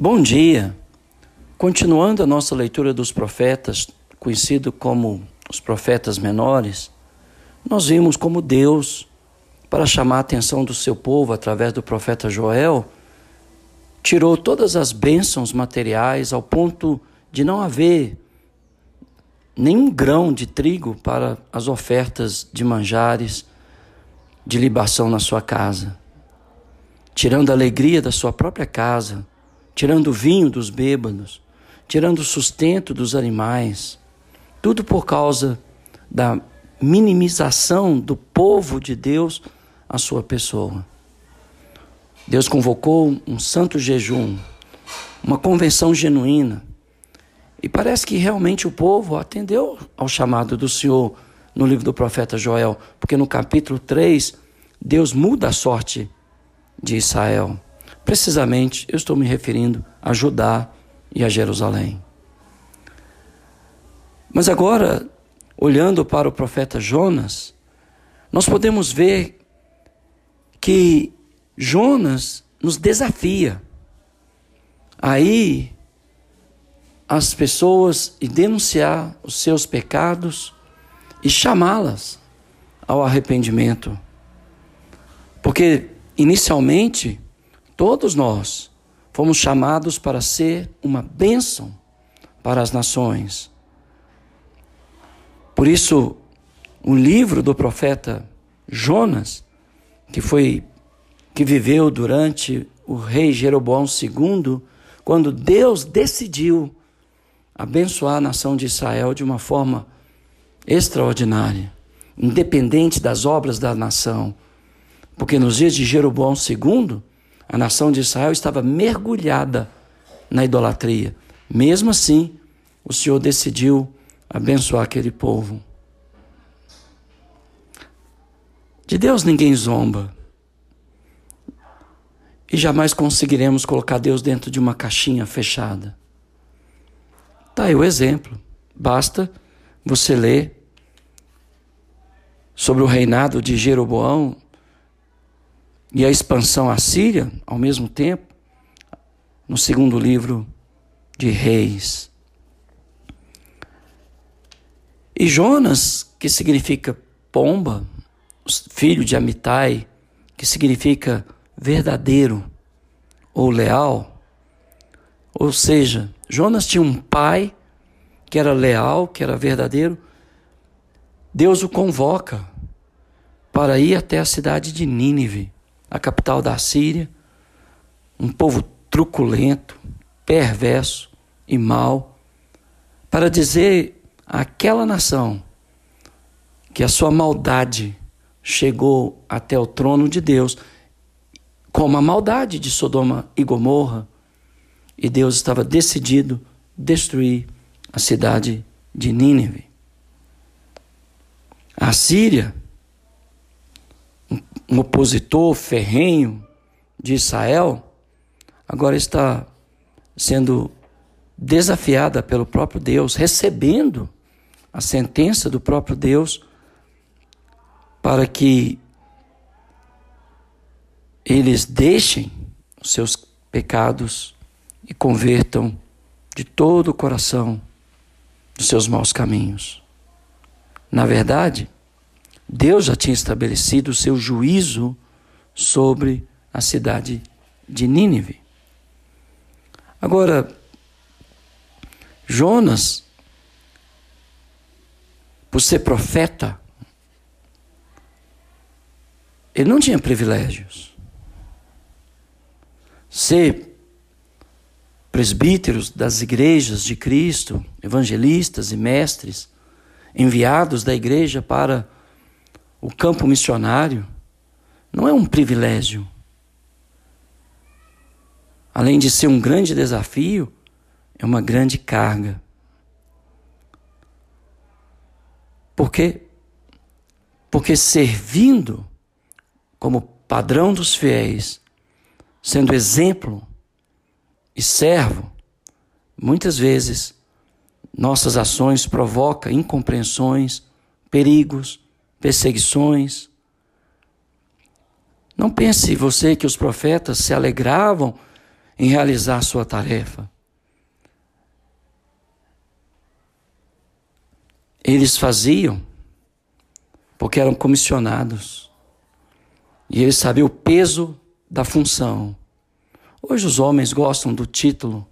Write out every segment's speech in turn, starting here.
Bom dia! Continuando a nossa leitura dos profetas, conhecido como os profetas menores, nós vimos como Deus, para chamar a atenção do seu povo através do profeta Joel, tirou todas as bênçãos materiais ao ponto de não haver nenhum grão de trigo para as ofertas de manjares, de libação na sua casa, tirando a alegria da sua própria casa tirando vinho dos bêbados, tirando o sustento dos animais, tudo por causa da minimização do povo de Deus à sua pessoa. Deus convocou um santo jejum, uma convenção genuína, e parece que realmente o povo atendeu ao chamado do Senhor no livro do profeta Joel, porque no capítulo 3, Deus muda a sorte de Israel. Precisamente, eu estou me referindo a Judá e a Jerusalém. Mas agora, olhando para o profeta Jonas, nós podemos ver que Jonas nos desafia aí as pessoas e denunciar os seus pecados e chamá-las ao arrependimento. Porque inicialmente Todos nós fomos chamados para ser uma bênção para as nações. Por isso, o livro do profeta Jonas, que foi que viveu durante o rei Jeroboão II, quando Deus decidiu abençoar a nação de Israel de uma forma extraordinária, independente das obras da nação. Porque nos dias de Jeroboão II, a nação de Israel estava mergulhada na idolatria. Mesmo assim, o Senhor decidiu abençoar aquele povo. De Deus ninguém zomba. E jamais conseguiremos colocar Deus dentro de uma caixinha fechada. Tá aí o exemplo. Basta você ler sobre o reinado de Jeroboão e a expansão assíria, ao mesmo tempo, no segundo livro de Reis. E Jonas, que significa pomba, filho de Amitai, que significa verdadeiro ou leal, ou seja, Jonas tinha um pai que era leal, que era verdadeiro. Deus o convoca para ir até a cidade de Nínive a capital da Síria, um povo truculento, perverso e mau, para dizer àquela nação que a sua maldade chegou até o trono de Deus, como a maldade de Sodoma e Gomorra, e Deus estava decidido destruir a cidade de Nínive. A Síria um opositor ferrenho de Israel, agora está sendo desafiada pelo próprio Deus, recebendo a sentença do próprio Deus para que eles deixem os seus pecados e convertam de todo o coração dos seus maus caminhos. Na verdade, Deus já tinha estabelecido o seu juízo sobre a cidade de Nínive. Agora, Jonas, por ser profeta, ele não tinha privilégios. Ser presbíteros das igrejas de Cristo, evangelistas e mestres, enviados da igreja para o campo missionário não é um privilégio. Além de ser um grande desafio, é uma grande carga. Por quê? Porque servindo como padrão dos fiéis, sendo exemplo e servo, muitas vezes nossas ações provocam incompreensões, perigos, perseguições. Não pense você que os profetas se alegravam em realizar sua tarefa. Eles faziam porque eram comissionados e eles sabiam o peso da função. Hoje os homens gostam do título,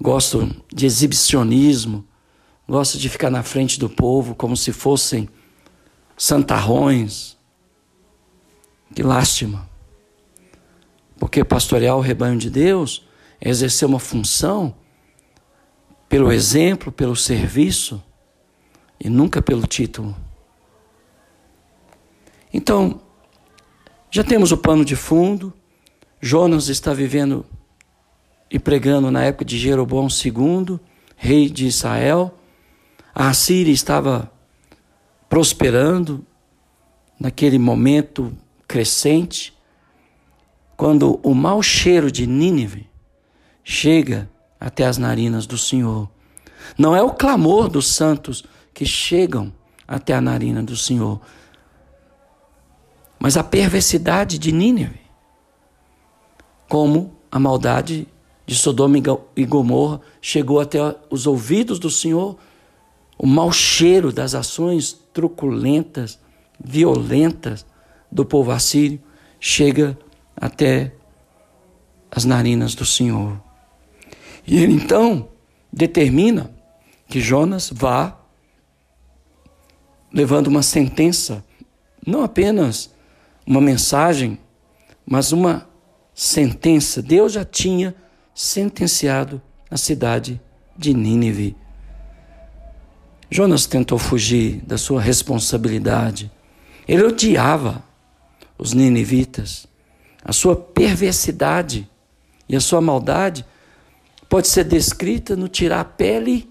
gostam de exibicionismo, gostam de ficar na frente do povo como se fossem santarrões. Que lástima. Porque pastorear o rebanho de Deus é exercer uma função pelo exemplo, pelo serviço e nunca pelo título. Então, já temos o pano de fundo. Jonas está vivendo e pregando na época de Jeroboão II, rei de Israel. A Assíria estava prosperando naquele momento crescente, quando o mau cheiro de Nínive chega até as narinas do Senhor. Não é o clamor dos santos que chegam até a narina do Senhor, mas a perversidade de Nínive, como a maldade de Sodoma e Gomorra chegou até os ouvidos do Senhor, o mau cheiro das ações truculentas, violentas do povo assírio chega até as narinas do Senhor. E ele então determina que Jonas vá levando uma sentença, não apenas uma mensagem, mas uma sentença. Deus já tinha sentenciado a cidade de Nínive. Jonas tentou fugir da sua responsabilidade. Ele odiava os ninivitas. A sua perversidade e a sua maldade pode ser descrita no tirar a pele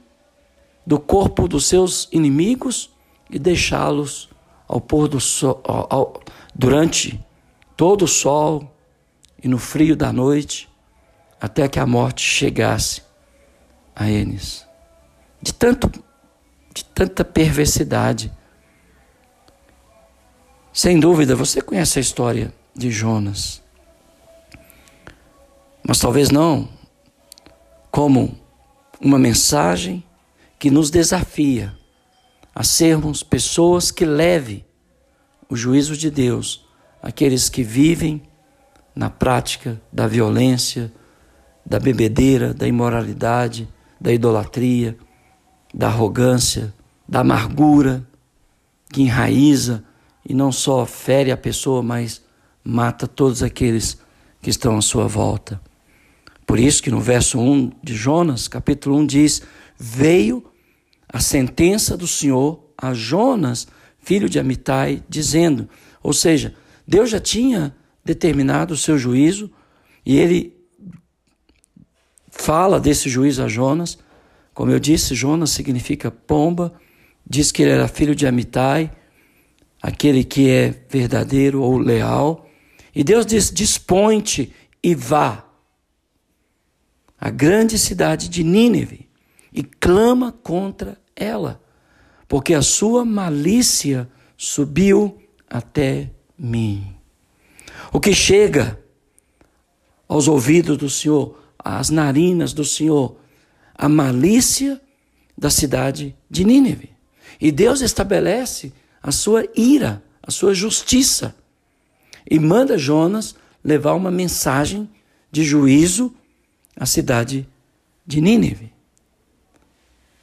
do corpo dos seus inimigos e deixá-los ao pôr do sol, ao, ao, durante todo o sol e no frio da noite, até que a morte chegasse a eles. De tanto tanta perversidade. Sem dúvida, você conhece a história de Jonas. Mas talvez não como uma mensagem que nos desafia a sermos pessoas que leve o juízo de Deus àqueles que vivem na prática da violência, da bebedeira, da imoralidade, da idolatria, da arrogância, da amargura que enraiza e não só fere a pessoa, mas mata todos aqueles que estão à sua volta. Por isso que no verso 1 de Jonas, capítulo 1 diz: "Veio a sentença do Senhor a Jonas, filho de Amitai, dizendo, ou seja, Deus já tinha determinado o seu juízo e ele fala desse juízo a Jonas. Como eu disse, Jonas significa pomba, diz que ele era filho de Amitai, aquele que é verdadeiro ou leal. E Deus diz: dispõe-te e vá à grande cidade de Nínive e clama contra ela, porque a sua malícia subiu até mim. O que chega aos ouvidos do Senhor, às narinas do Senhor, a malícia da cidade de Nínive. E Deus estabelece a sua ira, a sua justiça. E manda Jonas levar uma mensagem de juízo à cidade de Nínive.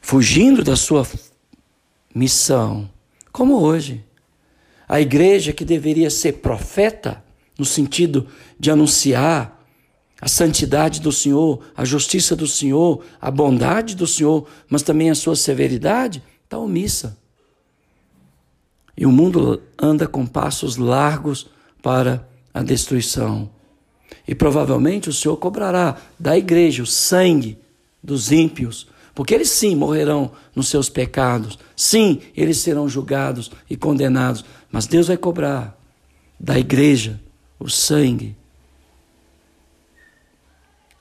Fugindo da sua missão, como hoje. A igreja que deveria ser profeta, no sentido de anunciar a santidade do Senhor, a justiça do Senhor, a bondade do Senhor, mas também a sua severidade, está omissa. E o mundo anda com passos largos para a destruição. E provavelmente o Senhor cobrará da igreja o sangue dos ímpios, porque eles sim morrerão nos seus pecados, sim, eles serão julgados e condenados, mas Deus vai cobrar da igreja o sangue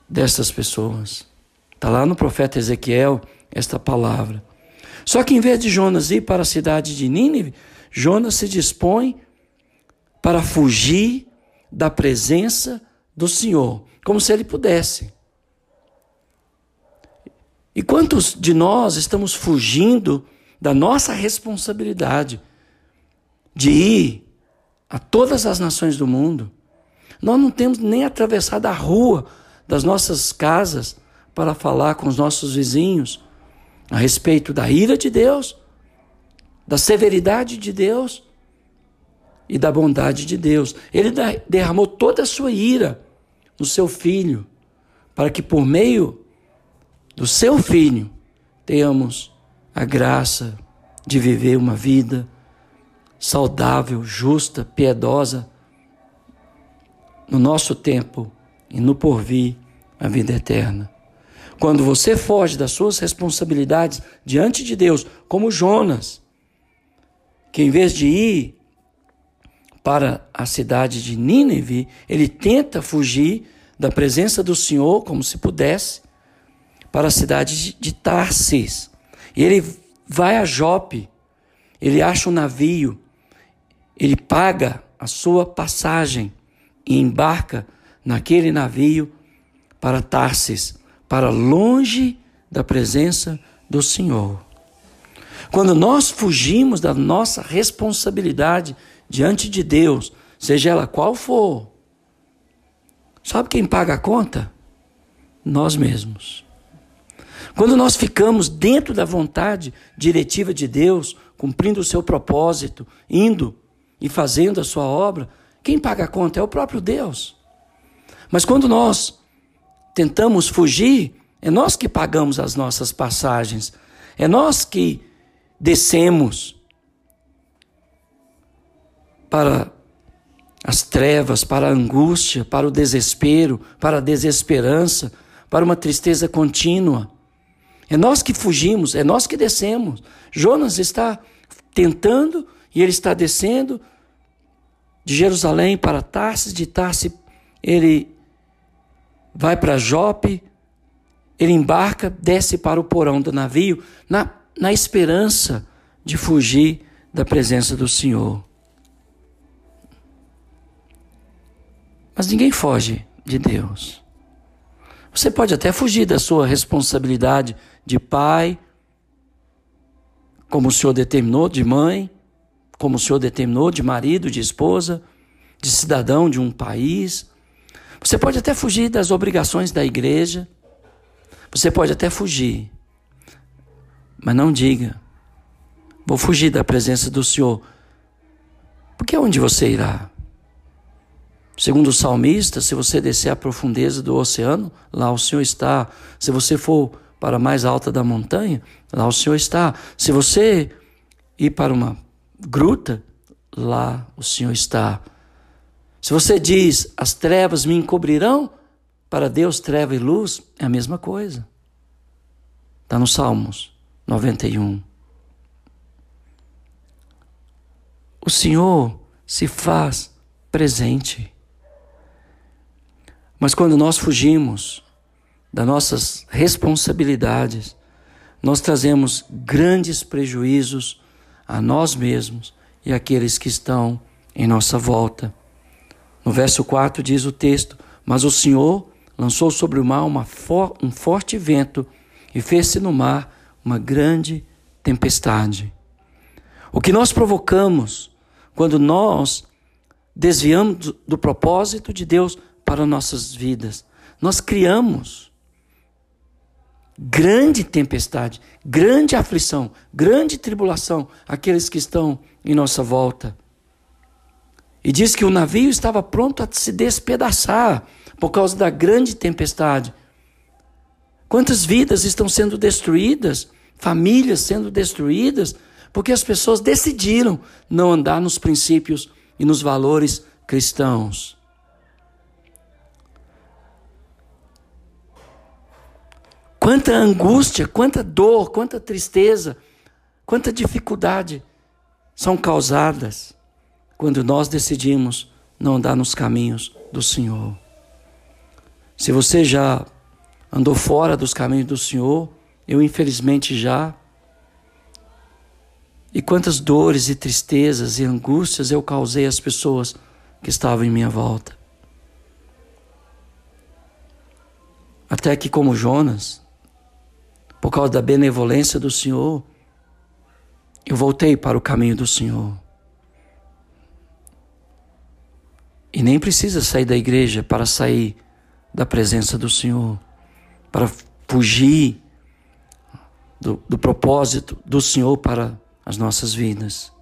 dessas pessoas. Está lá no profeta Ezequiel esta palavra. Só que em vez de Jonas ir para a cidade de Nínive, Jonas se dispõe para fugir da presença do Senhor, como se ele pudesse. E quantos de nós estamos fugindo da nossa responsabilidade de ir a todas as nações do mundo? Nós não temos nem atravessado a rua das nossas casas para falar com os nossos vizinhos a respeito da ira de Deus, da severidade de Deus e da bondade de Deus. Ele derramou toda a sua ira no seu filho, para que por meio do seu filho tenhamos a graça de viver uma vida saudável, justa, piedosa no nosso tempo e no porvir a vida eterna. Quando você foge das suas responsabilidades diante de Deus, como Jonas, que em vez de ir para a cidade de Nínive, ele tenta fugir da presença do Senhor como se pudesse para a cidade de Tarsis. E ele vai a Jope, ele acha um navio, ele paga a sua passagem e embarca naquele navio para Tarsis, para longe da presença do Senhor. Quando nós fugimos da nossa responsabilidade diante de Deus, seja ela qual for, sabe quem paga a conta? Nós mesmos. Quando nós ficamos dentro da vontade diretiva de Deus, cumprindo o seu propósito, indo e fazendo a sua obra, quem paga a conta é o próprio Deus. Mas quando nós tentamos fugir, é nós que pagamos as nossas passagens, é nós que descemos para as trevas, para a angústia, para o desespero, para a desesperança, para uma tristeza contínua. É nós que fugimos, é nós que descemos. Jonas está tentando e ele está descendo de Jerusalém para Tarsis, de Tarsis ele vai para Jope, ele embarca, desce para o porão do navio, na, na esperança de fugir da presença do Senhor. Mas ninguém foge de Deus. Você pode até fugir da sua responsabilidade de pai, como o Senhor determinou, de mãe, como o Senhor determinou, de marido, de esposa, de cidadão de um país. Você pode até fugir das obrigações da igreja. Você pode até fugir. Mas não diga, vou fugir da presença do Senhor. Porque onde você irá? Segundo o salmista, se você descer à profundeza do oceano, lá o Senhor está. Se você for para a mais alta da montanha, lá o Senhor está. Se você ir para uma gruta, lá o Senhor está. Se você diz, as trevas me encobrirão, para Deus treva e luz é a mesma coisa. Está no Salmos 91. O Senhor se faz presente. Mas quando nós fugimos das nossas responsabilidades, nós trazemos grandes prejuízos a nós mesmos e àqueles que estão em nossa volta. No verso 4 diz o texto: Mas o Senhor lançou sobre o mar for, um forte vento e fez-se no mar uma grande tempestade. O que nós provocamos quando nós desviamos do, do propósito de Deus para nossas vidas, nós criamos grande tempestade, grande aflição, grande tribulação aqueles que estão em nossa volta. E diz que o navio estava pronto a se despedaçar por causa da grande tempestade. Quantas vidas estão sendo destruídas, famílias sendo destruídas, porque as pessoas decidiram não andar nos princípios e nos valores cristãos. Quanta angústia, quanta dor, quanta tristeza, quanta dificuldade são causadas quando nós decidimos não andar nos caminhos do Senhor. Se você já andou fora dos caminhos do Senhor, eu infelizmente já. E quantas dores e tristezas e angústias eu causei às pessoas que estavam em minha volta. Até que, como Jonas, por causa da benevolência do Senhor, eu voltei para o caminho do Senhor. E nem precisa sair da igreja para sair da presença do Senhor, para fugir do, do propósito do Senhor para as nossas vidas.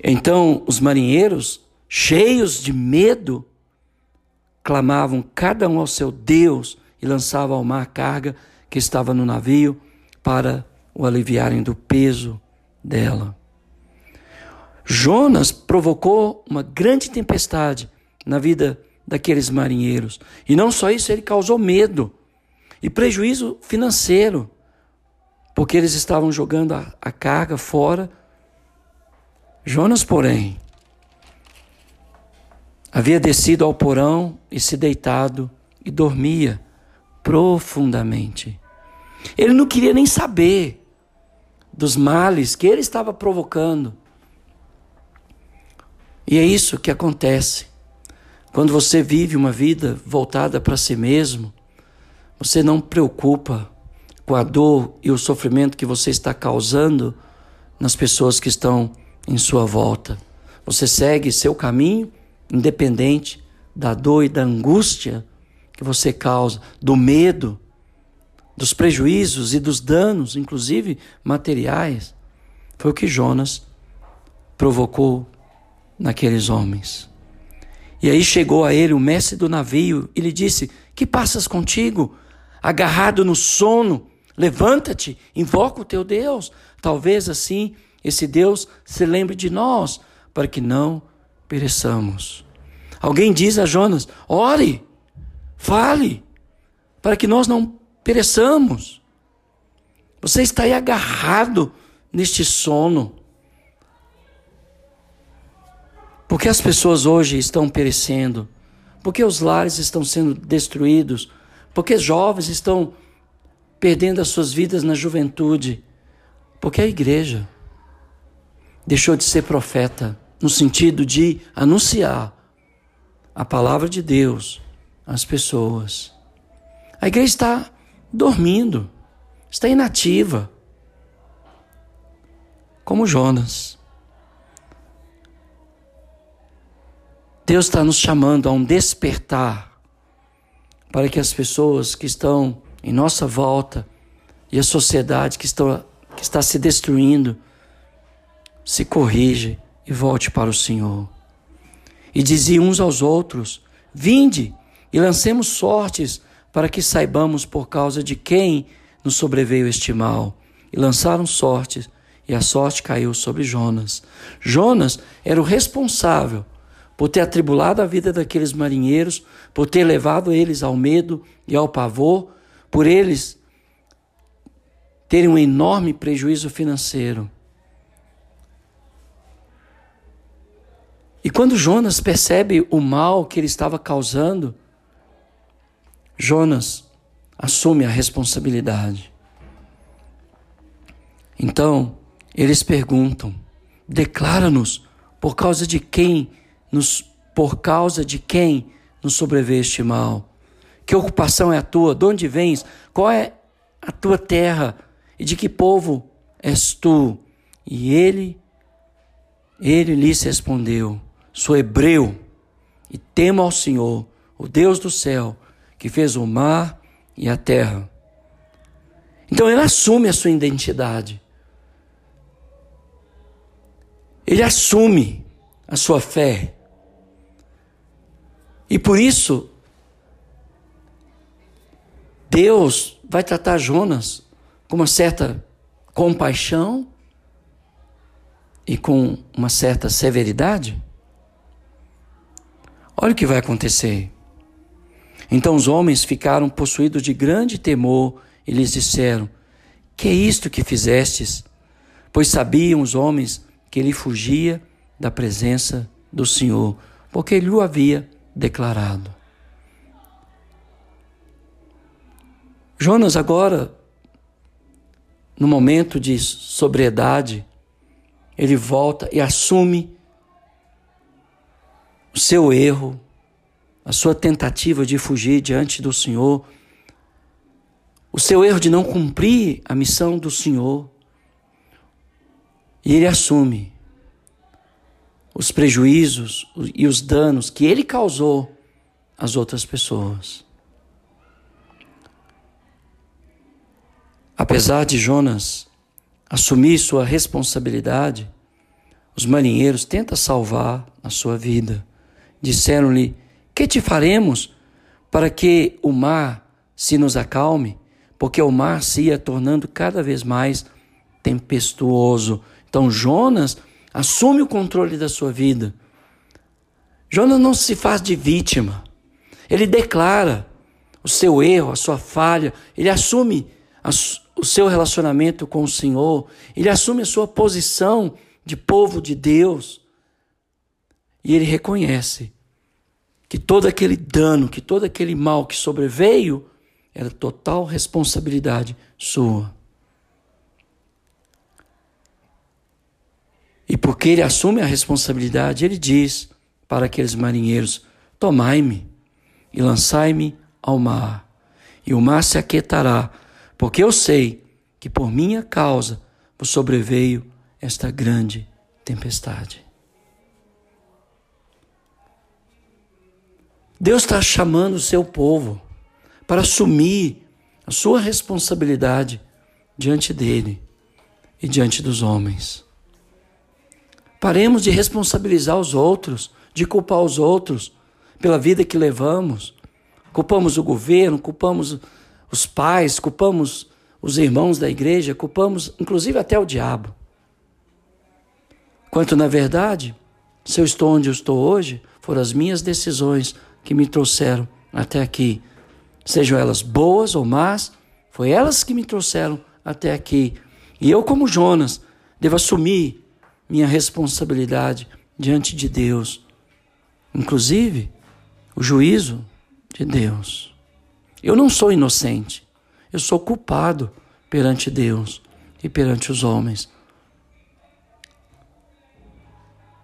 Então, os marinheiros, cheios de medo, clamavam cada um ao seu Deus e lançavam ao mar a carga que estava no navio para o aliviarem do peso dela. Jonas provocou uma grande tempestade na vida daqueles marinheiros. E não só isso, ele causou medo e prejuízo financeiro, porque eles estavam jogando a, a carga fora. Jonas, porém, havia descido ao porão e se deitado e dormia profundamente. Ele não queria nem saber dos males que ele estava provocando. E é isso que acontece. Quando você vive uma vida voltada para si mesmo, você não preocupa com a dor e o sofrimento que você está causando nas pessoas que estão em sua volta. Você segue seu caminho independente da dor e da angústia que você causa, do medo, dos prejuízos e dos danos, inclusive materiais. Foi o que Jonas provocou naqueles homens. E aí chegou a ele o mestre do navio e lhe disse: Que passas contigo? Agarrado no sono, levanta-te, invoca o teu Deus. Talvez assim esse Deus se lembre de nós, para que não pereçamos. Alguém diz a Jonas: Ore, fale, para que nós não pereçamos. Você está aí agarrado neste sono. Porque as pessoas hoje estão perecendo? Porque os lares estão sendo destruídos? Porque jovens estão perdendo as suas vidas na juventude? Porque a igreja deixou de ser profeta, no sentido de anunciar a palavra de Deus às pessoas. A igreja está dormindo, está inativa, como Jonas. Deus está nos chamando a um despertar para que as pessoas que estão em nossa volta e a sociedade que, estão, que está se destruindo se corrija e volte para o Senhor. E dizia uns aos outros: Vinde e lancemos sortes para que saibamos por causa de quem nos sobreveio este mal. E lançaram sortes, e a sorte caiu sobre Jonas. Jonas era o responsável por ter atribulado a vida daqueles marinheiros, por ter levado eles ao medo e ao pavor, por eles terem um enorme prejuízo financeiro. E quando Jonas percebe o mal que ele estava causando, Jonas assume a responsabilidade. Então, eles perguntam: declara-nos por causa de quem nos, por causa de quem nos sobreveio este mal? Que ocupação é a tua? De onde vens? Qual é a tua terra? E de que povo és tu? E ele, ele lhes respondeu: Sou hebreu e temo ao Senhor, o Deus do céu, que fez o mar e a terra. Então ele assume a sua identidade. Ele assume a sua fé. E por isso, Deus vai tratar Jonas com uma certa compaixão e com uma certa severidade. Olha o que vai acontecer. Então os homens ficaram possuídos de grande temor e lhes disseram: Que é isto que fizestes? Pois sabiam os homens que ele fugia da presença do Senhor, porque ele o havia declarado. Jonas, agora, no momento de sobriedade, ele volta e assume o seu erro, a sua tentativa de fugir diante do Senhor, o seu erro de não cumprir a missão do Senhor. E ele assume os prejuízos e os danos que ele causou às outras pessoas. Apesar de Jonas assumir sua responsabilidade, os marinheiros tentam salvar a sua vida. Disseram-lhe: Que te faremos para que o mar se nos acalme? Porque o mar se ia tornando cada vez mais tempestuoso. Então Jonas assume o controle da sua vida. Jonas não se faz de vítima. Ele declara o seu erro, a sua falha, ele assume a, o seu relacionamento com o Senhor, ele assume a sua posição de povo de Deus. E ele reconhece que todo aquele dano, que todo aquele mal que sobreveio era total responsabilidade sua. Porque ele assume a responsabilidade, ele diz para aqueles marinheiros: Tomai-me e lançai-me ao mar, e o mar se aquietará, porque eu sei que por minha causa vos sobreveio esta grande tempestade. Deus está chamando o seu povo para assumir a sua responsabilidade diante dele e diante dos homens. Paremos de responsabilizar os outros, de culpar os outros pela vida que levamos. Culpamos o governo, culpamos os pais, culpamos os irmãos da igreja, culpamos inclusive até o diabo. Quanto na verdade, se eu estou onde eu estou hoje, foram as minhas decisões que me trouxeram até aqui. Sejam elas boas ou más, foi elas que me trouxeram até aqui. E eu, como Jonas, devo assumir minha responsabilidade diante de Deus, inclusive o juízo de Deus. Eu não sou inocente, eu sou culpado perante Deus e perante os homens.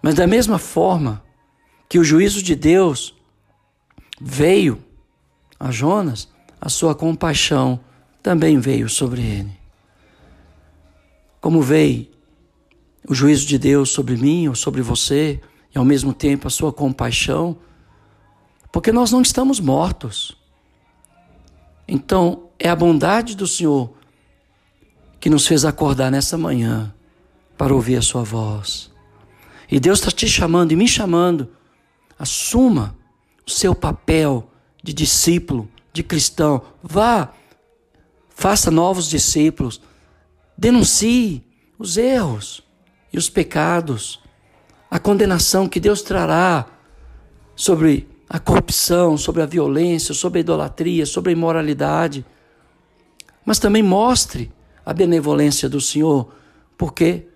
Mas da mesma forma que o juízo de Deus veio a Jonas, a sua compaixão também veio sobre ele. Como veio o juízo de Deus sobre mim ou sobre você, e ao mesmo tempo a sua compaixão, porque nós não estamos mortos. Então, é a bondade do Senhor que nos fez acordar nessa manhã para ouvir a sua voz. E Deus está te chamando e me chamando. Assuma o seu papel de discípulo, de cristão. Vá, faça novos discípulos. Denuncie os erros e os pecados, a condenação que Deus trará sobre a corrupção, sobre a violência, sobre a idolatria, sobre a imoralidade. Mas também mostre a benevolência do Senhor, porque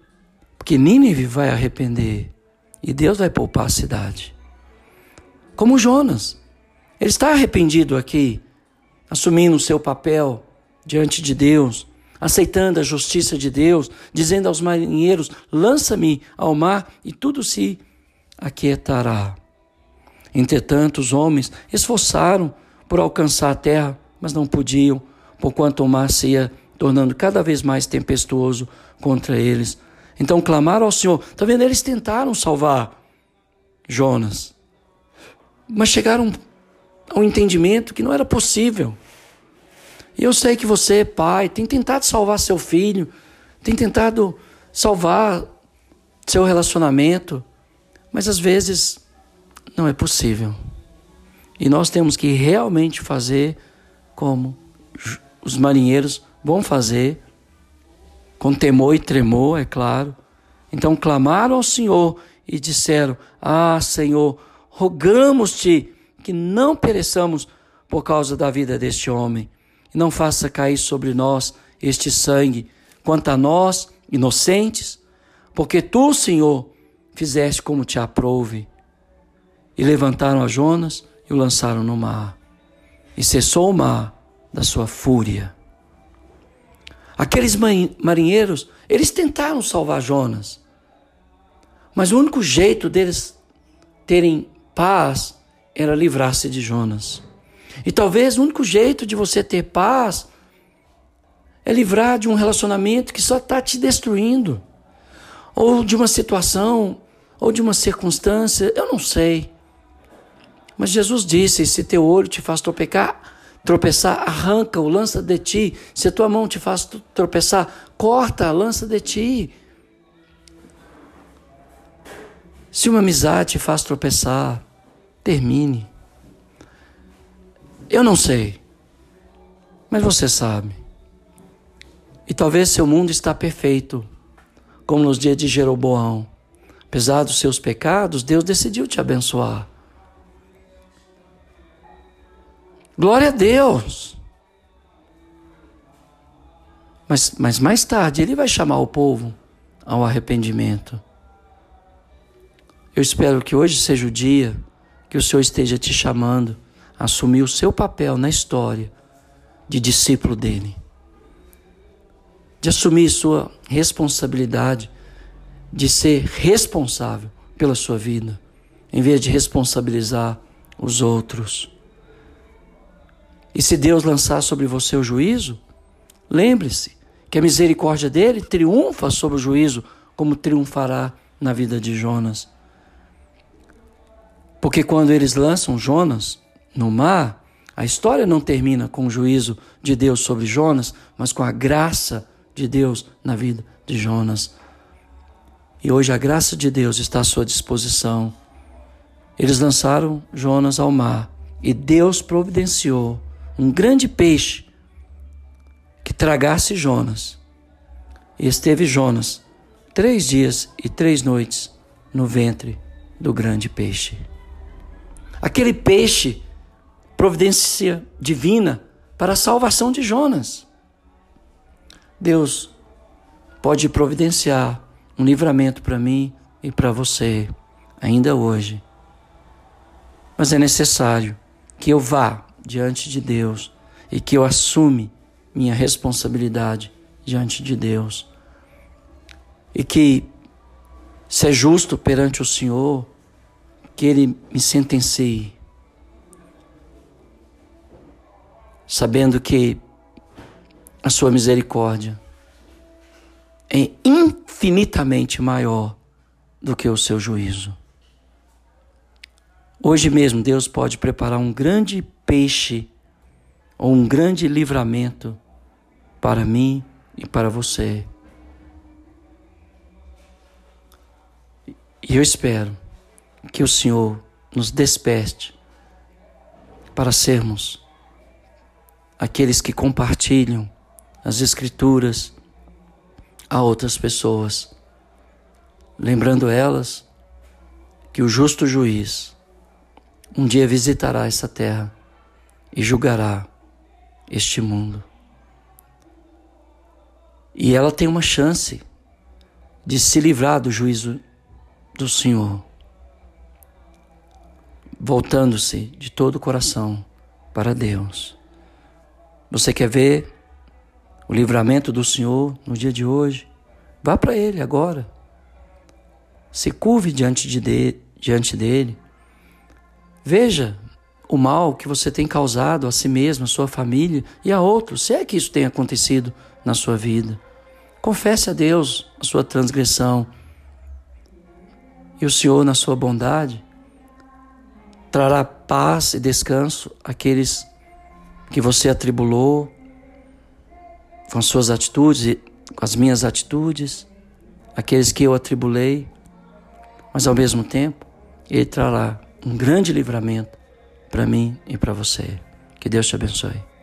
porque Nínive vai arrepender e Deus vai poupar a cidade. Como Jonas, ele está arrependido aqui, assumindo o seu papel diante de Deus, aceitando a justiça de Deus, dizendo aos marinheiros: lança-me ao mar e tudo se aquietará. Entretanto, os homens esforçaram por alcançar a terra, mas não podiam, porquanto o mar se ia tornando cada vez mais tempestuoso contra eles. Então clamaram ao Senhor. Está vendo? Eles tentaram salvar Jonas, mas chegaram ao entendimento que não era possível. E eu sei que você, pai, tem tentado salvar seu filho, tem tentado salvar seu relacionamento, mas às vezes não é possível. E nós temos que realmente fazer como os marinheiros vão fazer, com temor e tremor, é claro. Então clamaram ao Senhor e disseram: Ah, Senhor, rogamos-te que não pereçamos por causa da vida deste homem, não faça cair sobre nós este sangue, quanto a nós, inocentes, porque tu, Senhor, fizeste como te aprouve. E levantaram a Jonas e o lançaram no mar. E cessou o mar da sua fúria. Aqueles marinheiros, eles tentaram salvar Jonas. Mas o único jeito deles terem paz era livrar-se de Jonas. E talvez o único jeito de você ter paz é livrar de um relacionamento que só está te destruindo, ou de uma situação, ou de uma circunstância, eu não sei. Mas Jesus disse: se teu olho te faz tropecar, tropeçar, arranca-o, lança de ti. Se a tua mão te faz tropeçar, corta, lança de ti. Se uma amizade te faz tropeçar, termine. Eu não sei, mas você sabe. E talvez seu mundo está perfeito, como nos dias de Jeroboão. Apesar dos seus pecados, Deus decidiu te abençoar. Glória a Deus! Mas, mas mais tarde ele vai chamar o povo ao arrependimento. Eu espero que hoje seja o dia que o Senhor esteja te chamando assumir o seu papel na história de discípulo dele. De assumir sua responsabilidade, de ser responsável pela sua vida, em vez de responsabilizar os outros. E se Deus lançar sobre você o juízo, lembre-se que a misericórdia dele triunfa sobre o juízo, como triunfará na vida de Jonas. Porque quando eles lançam Jonas no mar, a história não termina com o juízo de Deus sobre Jonas, mas com a graça de Deus na vida de Jonas. E hoje a graça de Deus está à sua disposição. Eles lançaram Jonas ao mar e Deus providenciou um grande peixe que tragasse Jonas. E esteve Jonas três dias e três noites no ventre do grande peixe. Aquele peixe, providência divina para a salvação de Jonas. Deus pode providenciar um livramento para mim e para você, ainda hoje. Mas é necessário que eu vá diante de Deus e que eu assume minha responsabilidade diante de Deus. E que se é justo perante o Senhor, que Ele me sentencie, sabendo que a Sua misericórdia é infinitamente maior do que o seu juízo. Hoje mesmo Deus pode preparar um grande peixe ou um grande livramento para mim e para você. E eu espero que o Senhor nos desperte para sermos aqueles que compartilham as Escrituras a outras pessoas, lembrando elas que o justo juiz um dia visitará essa terra e julgará este mundo. E ela tem uma chance de se livrar do juízo do Senhor, voltando-se de todo o coração para Deus. Você quer ver o livramento do Senhor no dia de hoje? Vá para Ele agora. Se curve diante, de, diante dele. Veja o mal que você tem causado a si mesmo, a sua família e a outros, se é que isso tem acontecido na sua vida. Confesse a Deus a sua transgressão. E o Senhor, na sua bondade, trará paz e descanso àqueles que você atribulou com as suas atitudes, com as minhas atitudes, aqueles que eu atribulei, mas ao mesmo tempo, Ele trará um grande livramento para mim e para você. Que Deus te abençoe.